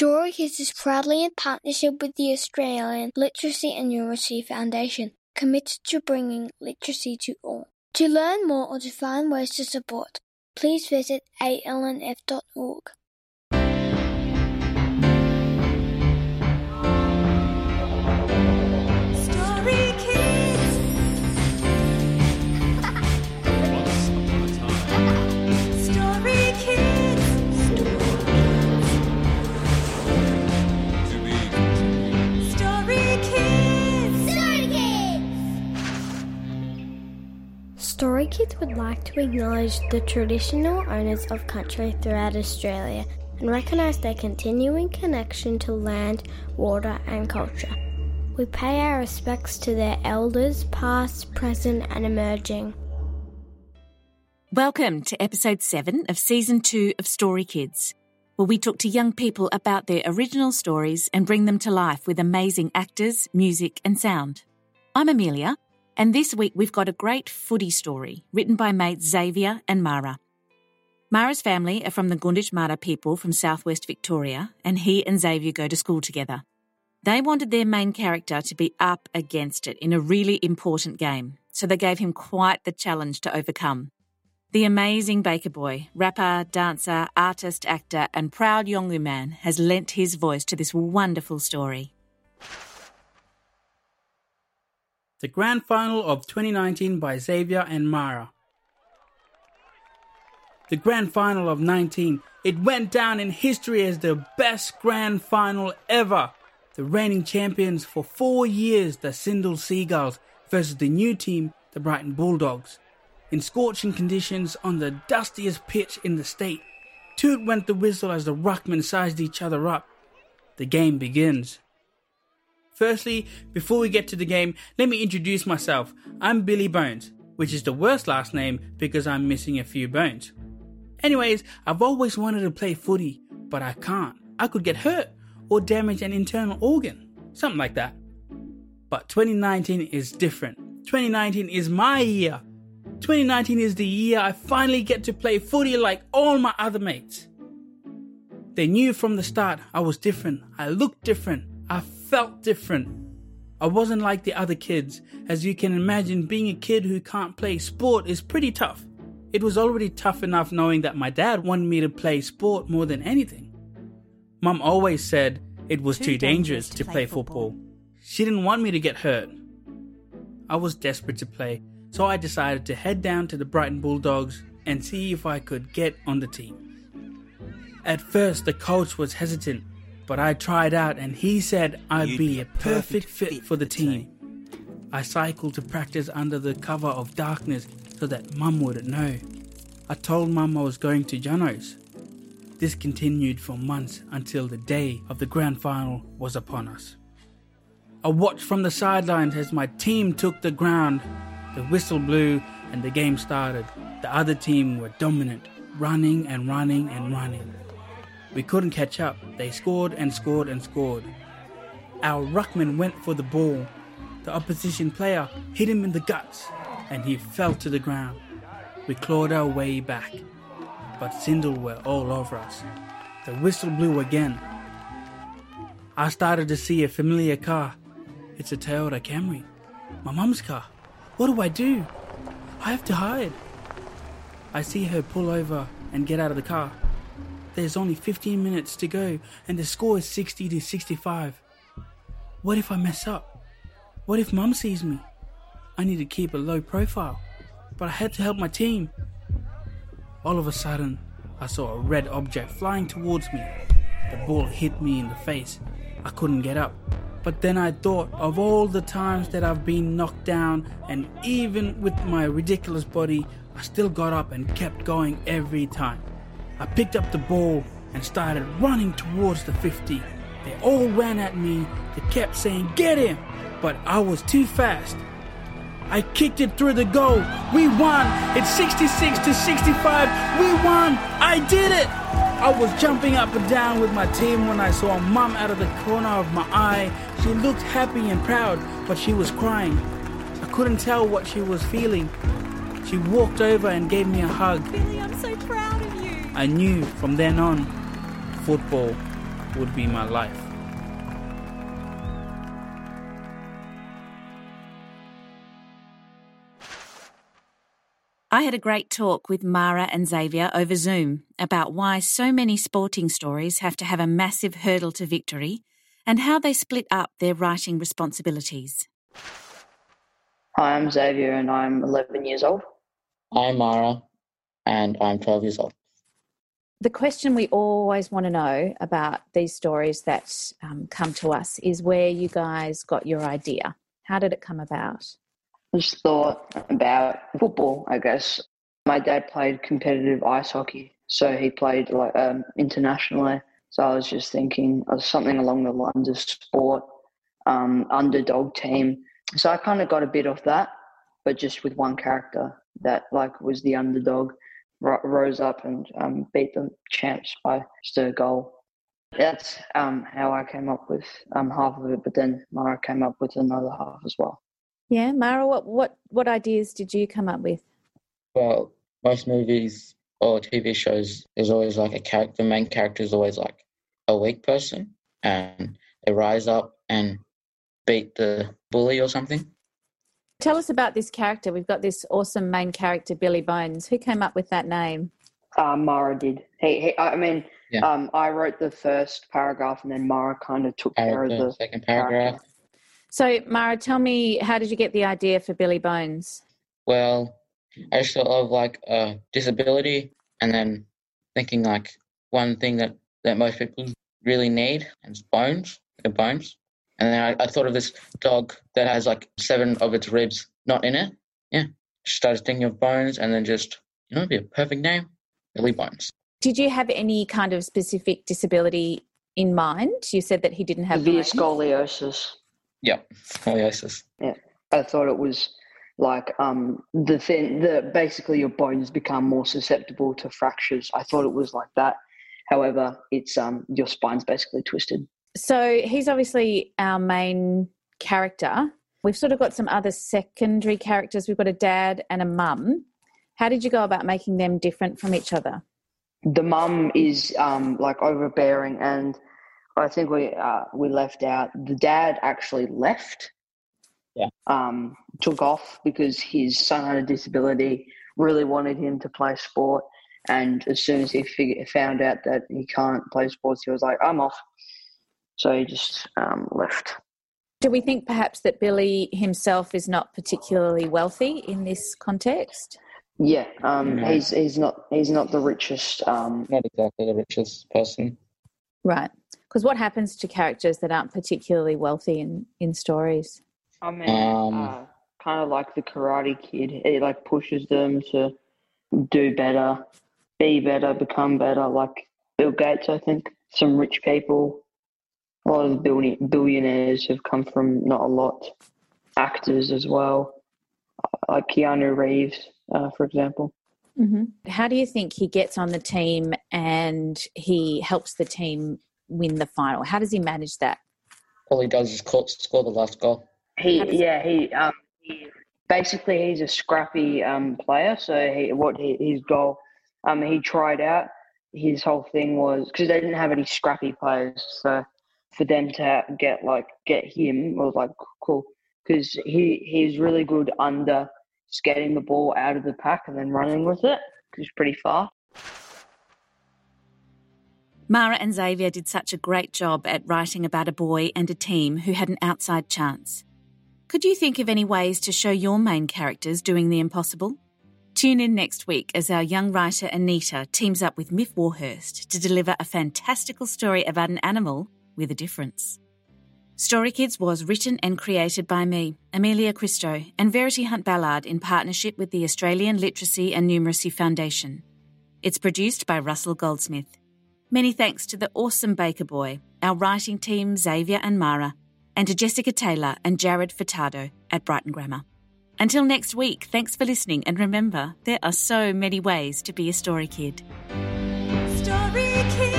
Story is proudly in partnership with the Australian Literacy and Numeracy Foundation, committed to bringing literacy to all. To learn more or to find ways to support, please visit alnf.org. Story Kids would like to acknowledge the traditional owners of country throughout Australia and recognise their continuing connection to land, water, and culture. We pay our respects to their elders, past, present, and emerging. Welcome to episode 7 of season 2 of Story Kids, where we talk to young people about their original stories and bring them to life with amazing actors, music, and sound. I'm Amelia, and this week we've got a great footy story written by mates Xavier and Mara. Mara's family are from the Gunditjmara people from southwest Victoria, and he and Xavier go to school together. They wanted their main character to be up against it in a really important game, so they gave him quite the challenge to overcome. The amazing Baker Boy, rapper, dancer, artist, actor, and proud Yolngu man, has lent his voice to this wonderful story. The Grand Final of 2019 by Xavier and Mara. The Grand Final of 19. It went down in history as the best Grand Final ever. The reigning champions for four years, the Sindel Seagulls, versus the new team, the Brighton Bulldogs. In scorching conditions on the dustiest pitch in the state, toot went the whistle as the ruckmen sized each other up. The game begins. Firstly, before we get to the game, let me introduce myself. I'm Billy Bones, which is the worst last name because I'm missing a few bones. Anyways, I've always wanted to play footy, but I can't. I could get hurt or damage an internal organ, something like that. But 2019 is different. 2019 is my year. 2019 is the year I finally get to play footy like all my other mates. They knew from the start I was different. I looked different. I felt different. I wasn't like the other kids. As you can imagine, being a kid who can't play sport is pretty tough. It was already tough enough knowing that my dad wanted me to play sport more than anything. Mum always said it was too, dangerous, to play, football. She didn't want me to get hurt. I was desperate to play, so I decided to head down to the Brighton Bulldogs and see if I could get on the team. At first, the coach was hesitant, but I tried out and he said I'd be a perfect fit for the team. I cycled to practice under the cover of darkness so that Mum wouldn't know. I told Mum I was going to Jono's. This continued for months until the day of the grand final was upon us. I watched from the sidelines as my team took the ground. The whistle blew and the game started. The other team were dominant, running and running and running. We couldn't catch up. They scored and scored and scored. Our ruckman went for the ball. The opposition player hit him in the guts and he fell to the ground. We clawed our way back, but Sindel were all over us. The whistle blew again. I started to see a familiar car. It's a Toyota Camry. My mum's car. What do I do? I have to hide. I see her pull over and get out of the car. There's only 15 minutes to go and the score is 60 to 65. What if I mess up? What if mum sees me? I need to keep a low profile, but I had to help my team. All of a sudden, I saw a red object flying towards me. The ball hit me in the face. I couldn't get up. But then I thought of all the times that I've been knocked down, and even with my ridiculous body, I still got up and kept going every time. I picked up the ball and started running towards the 50. They all ran at me. They kept saying, Get him! But I was too fast. I kicked it through the goal. We won. It's 66 to 65. We won. I did it. I was jumping up and down with my team when I saw mum out of the corner of my eye. She looked happy and proud, but she was crying. I couldn't tell what she was feeling. She walked over and gave me a hug. Billy, I'm so proud. I knew from then on, football would be my life. I had a great talk with Mara and Xavier over Zoom about why so many sporting stories have to have a massive hurdle to victory and how they split up their writing responsibilities. Hi, I'm Xavier and I'm 11 years old. I'm Mara, and I'm 12 years old. The question we always want to know about these stories that um, come to us is where you guys got your idea. How did it come about? I just thought about football, I guess. My dad played competitive ice hockey, so he played like um, internationally. So I was just thinking of something along the lines of sport, um, underdog team. So I kind of got a bit of that, but just with one character that like was the underdog, ro- rose up and um, beat the champs by just a goal. That's um, how I came up with um, half of it, but then Mara came up with another half as well. Yeah, Mara, what, what, what ideas did you come up with? Well, most movies or TV shows, there's always like a character, the main character is always like a weak person, and they rise up and beat the bully or something. Tell us about this character. We've got this awesome main character, Billy Bones. Who came up with that name? Uh, Mara did. He, he, I mean, Yeah. um, I wrote the first paragraph, and then Mara kind of took care of the the second paragraph. character. So, Mara, tell me, how did you get the idea for Billy Bones? Well, I just thought of like a disability, and then thinking like one thing that that most people really need is bones, the bones. And then I, I thought of this dog that has like seven of its ribs not in it. Yeah, just started thinking of bones, and then just you know, it'd be a perfect name, Billy Bones. Did you have any kind of specific disability in mind? You said that he didn't have Severe scoliosis. Yep, scoliosis. Yeah. I thought it was like um, the thing the basically your bones become more susceptible to fractures. I thought it was like that. However, it's um, your spine's basically twisted. So he's obviously our main character. We've sort of got some other secondary characters. We've got a dad and a mum. How did you go about making them different from each other? The mum is um, like overbearing, and I think we uh, we left out the dad actually left. Yeah. Um, took off because his son had a disability. Really wanted him to play sport, and as soon as he fig- found out that he can't play sports, he was like, "I'm off." So he just um, left. Do we think perhaps that Billy himself is not particularly wealthy in this context? Yeah, um, No. he's he's not he's not the richest. Um, Not exactly the richest person. Right. Because what happens to characters that aren't particularly wealthy in, in stories? I mean, Um, uh, kind of like the Karate Kid. It like pushes them to do better, be better, become better. Like Bill Gates, I think. Some rich people. A lot of the billion, billionaires have come from not a lot. Actors as well, uh, like Keanu Reeves, uh, for example. Mm-hmm. How do you think he gets on the team and he helps the team win the final? How does he manage that? All he does is score, score the last goal. He, yeah, he, um, he basically he's a scrappy um, player. So he, what he, his goal, um, he tried out. His whole thing was because they didn't have any scrappy players. So for them to get like get him was like cool because he he's really good under just getting the ball out of the pack and then running with it. 'cause He's pretty fast. Mara and Xavier did such a great job at writing about a boy and a team who had an outside chance. Could you think of any ways to show your main characters doing the impossible? Tune in next week as our young writer Anita teams up with Myf Warhurst to deliver a fantastical story about an animal with a difference. Story Kids was written and created by me, Amelia Christo, and Verity Hunt Ballard in partnership with the Australian Literacy and Numeracy Foundation. It's produced by Russell Goldsmith. Many thanks to the awesome Baker Boy, our writing team Xavier and Mara, and to Jessica Taylor and Jared Furtado at Brighton Grammar. Until next week, thanks for listening, and remember, there are so many ways to be a story kid. Story Kids.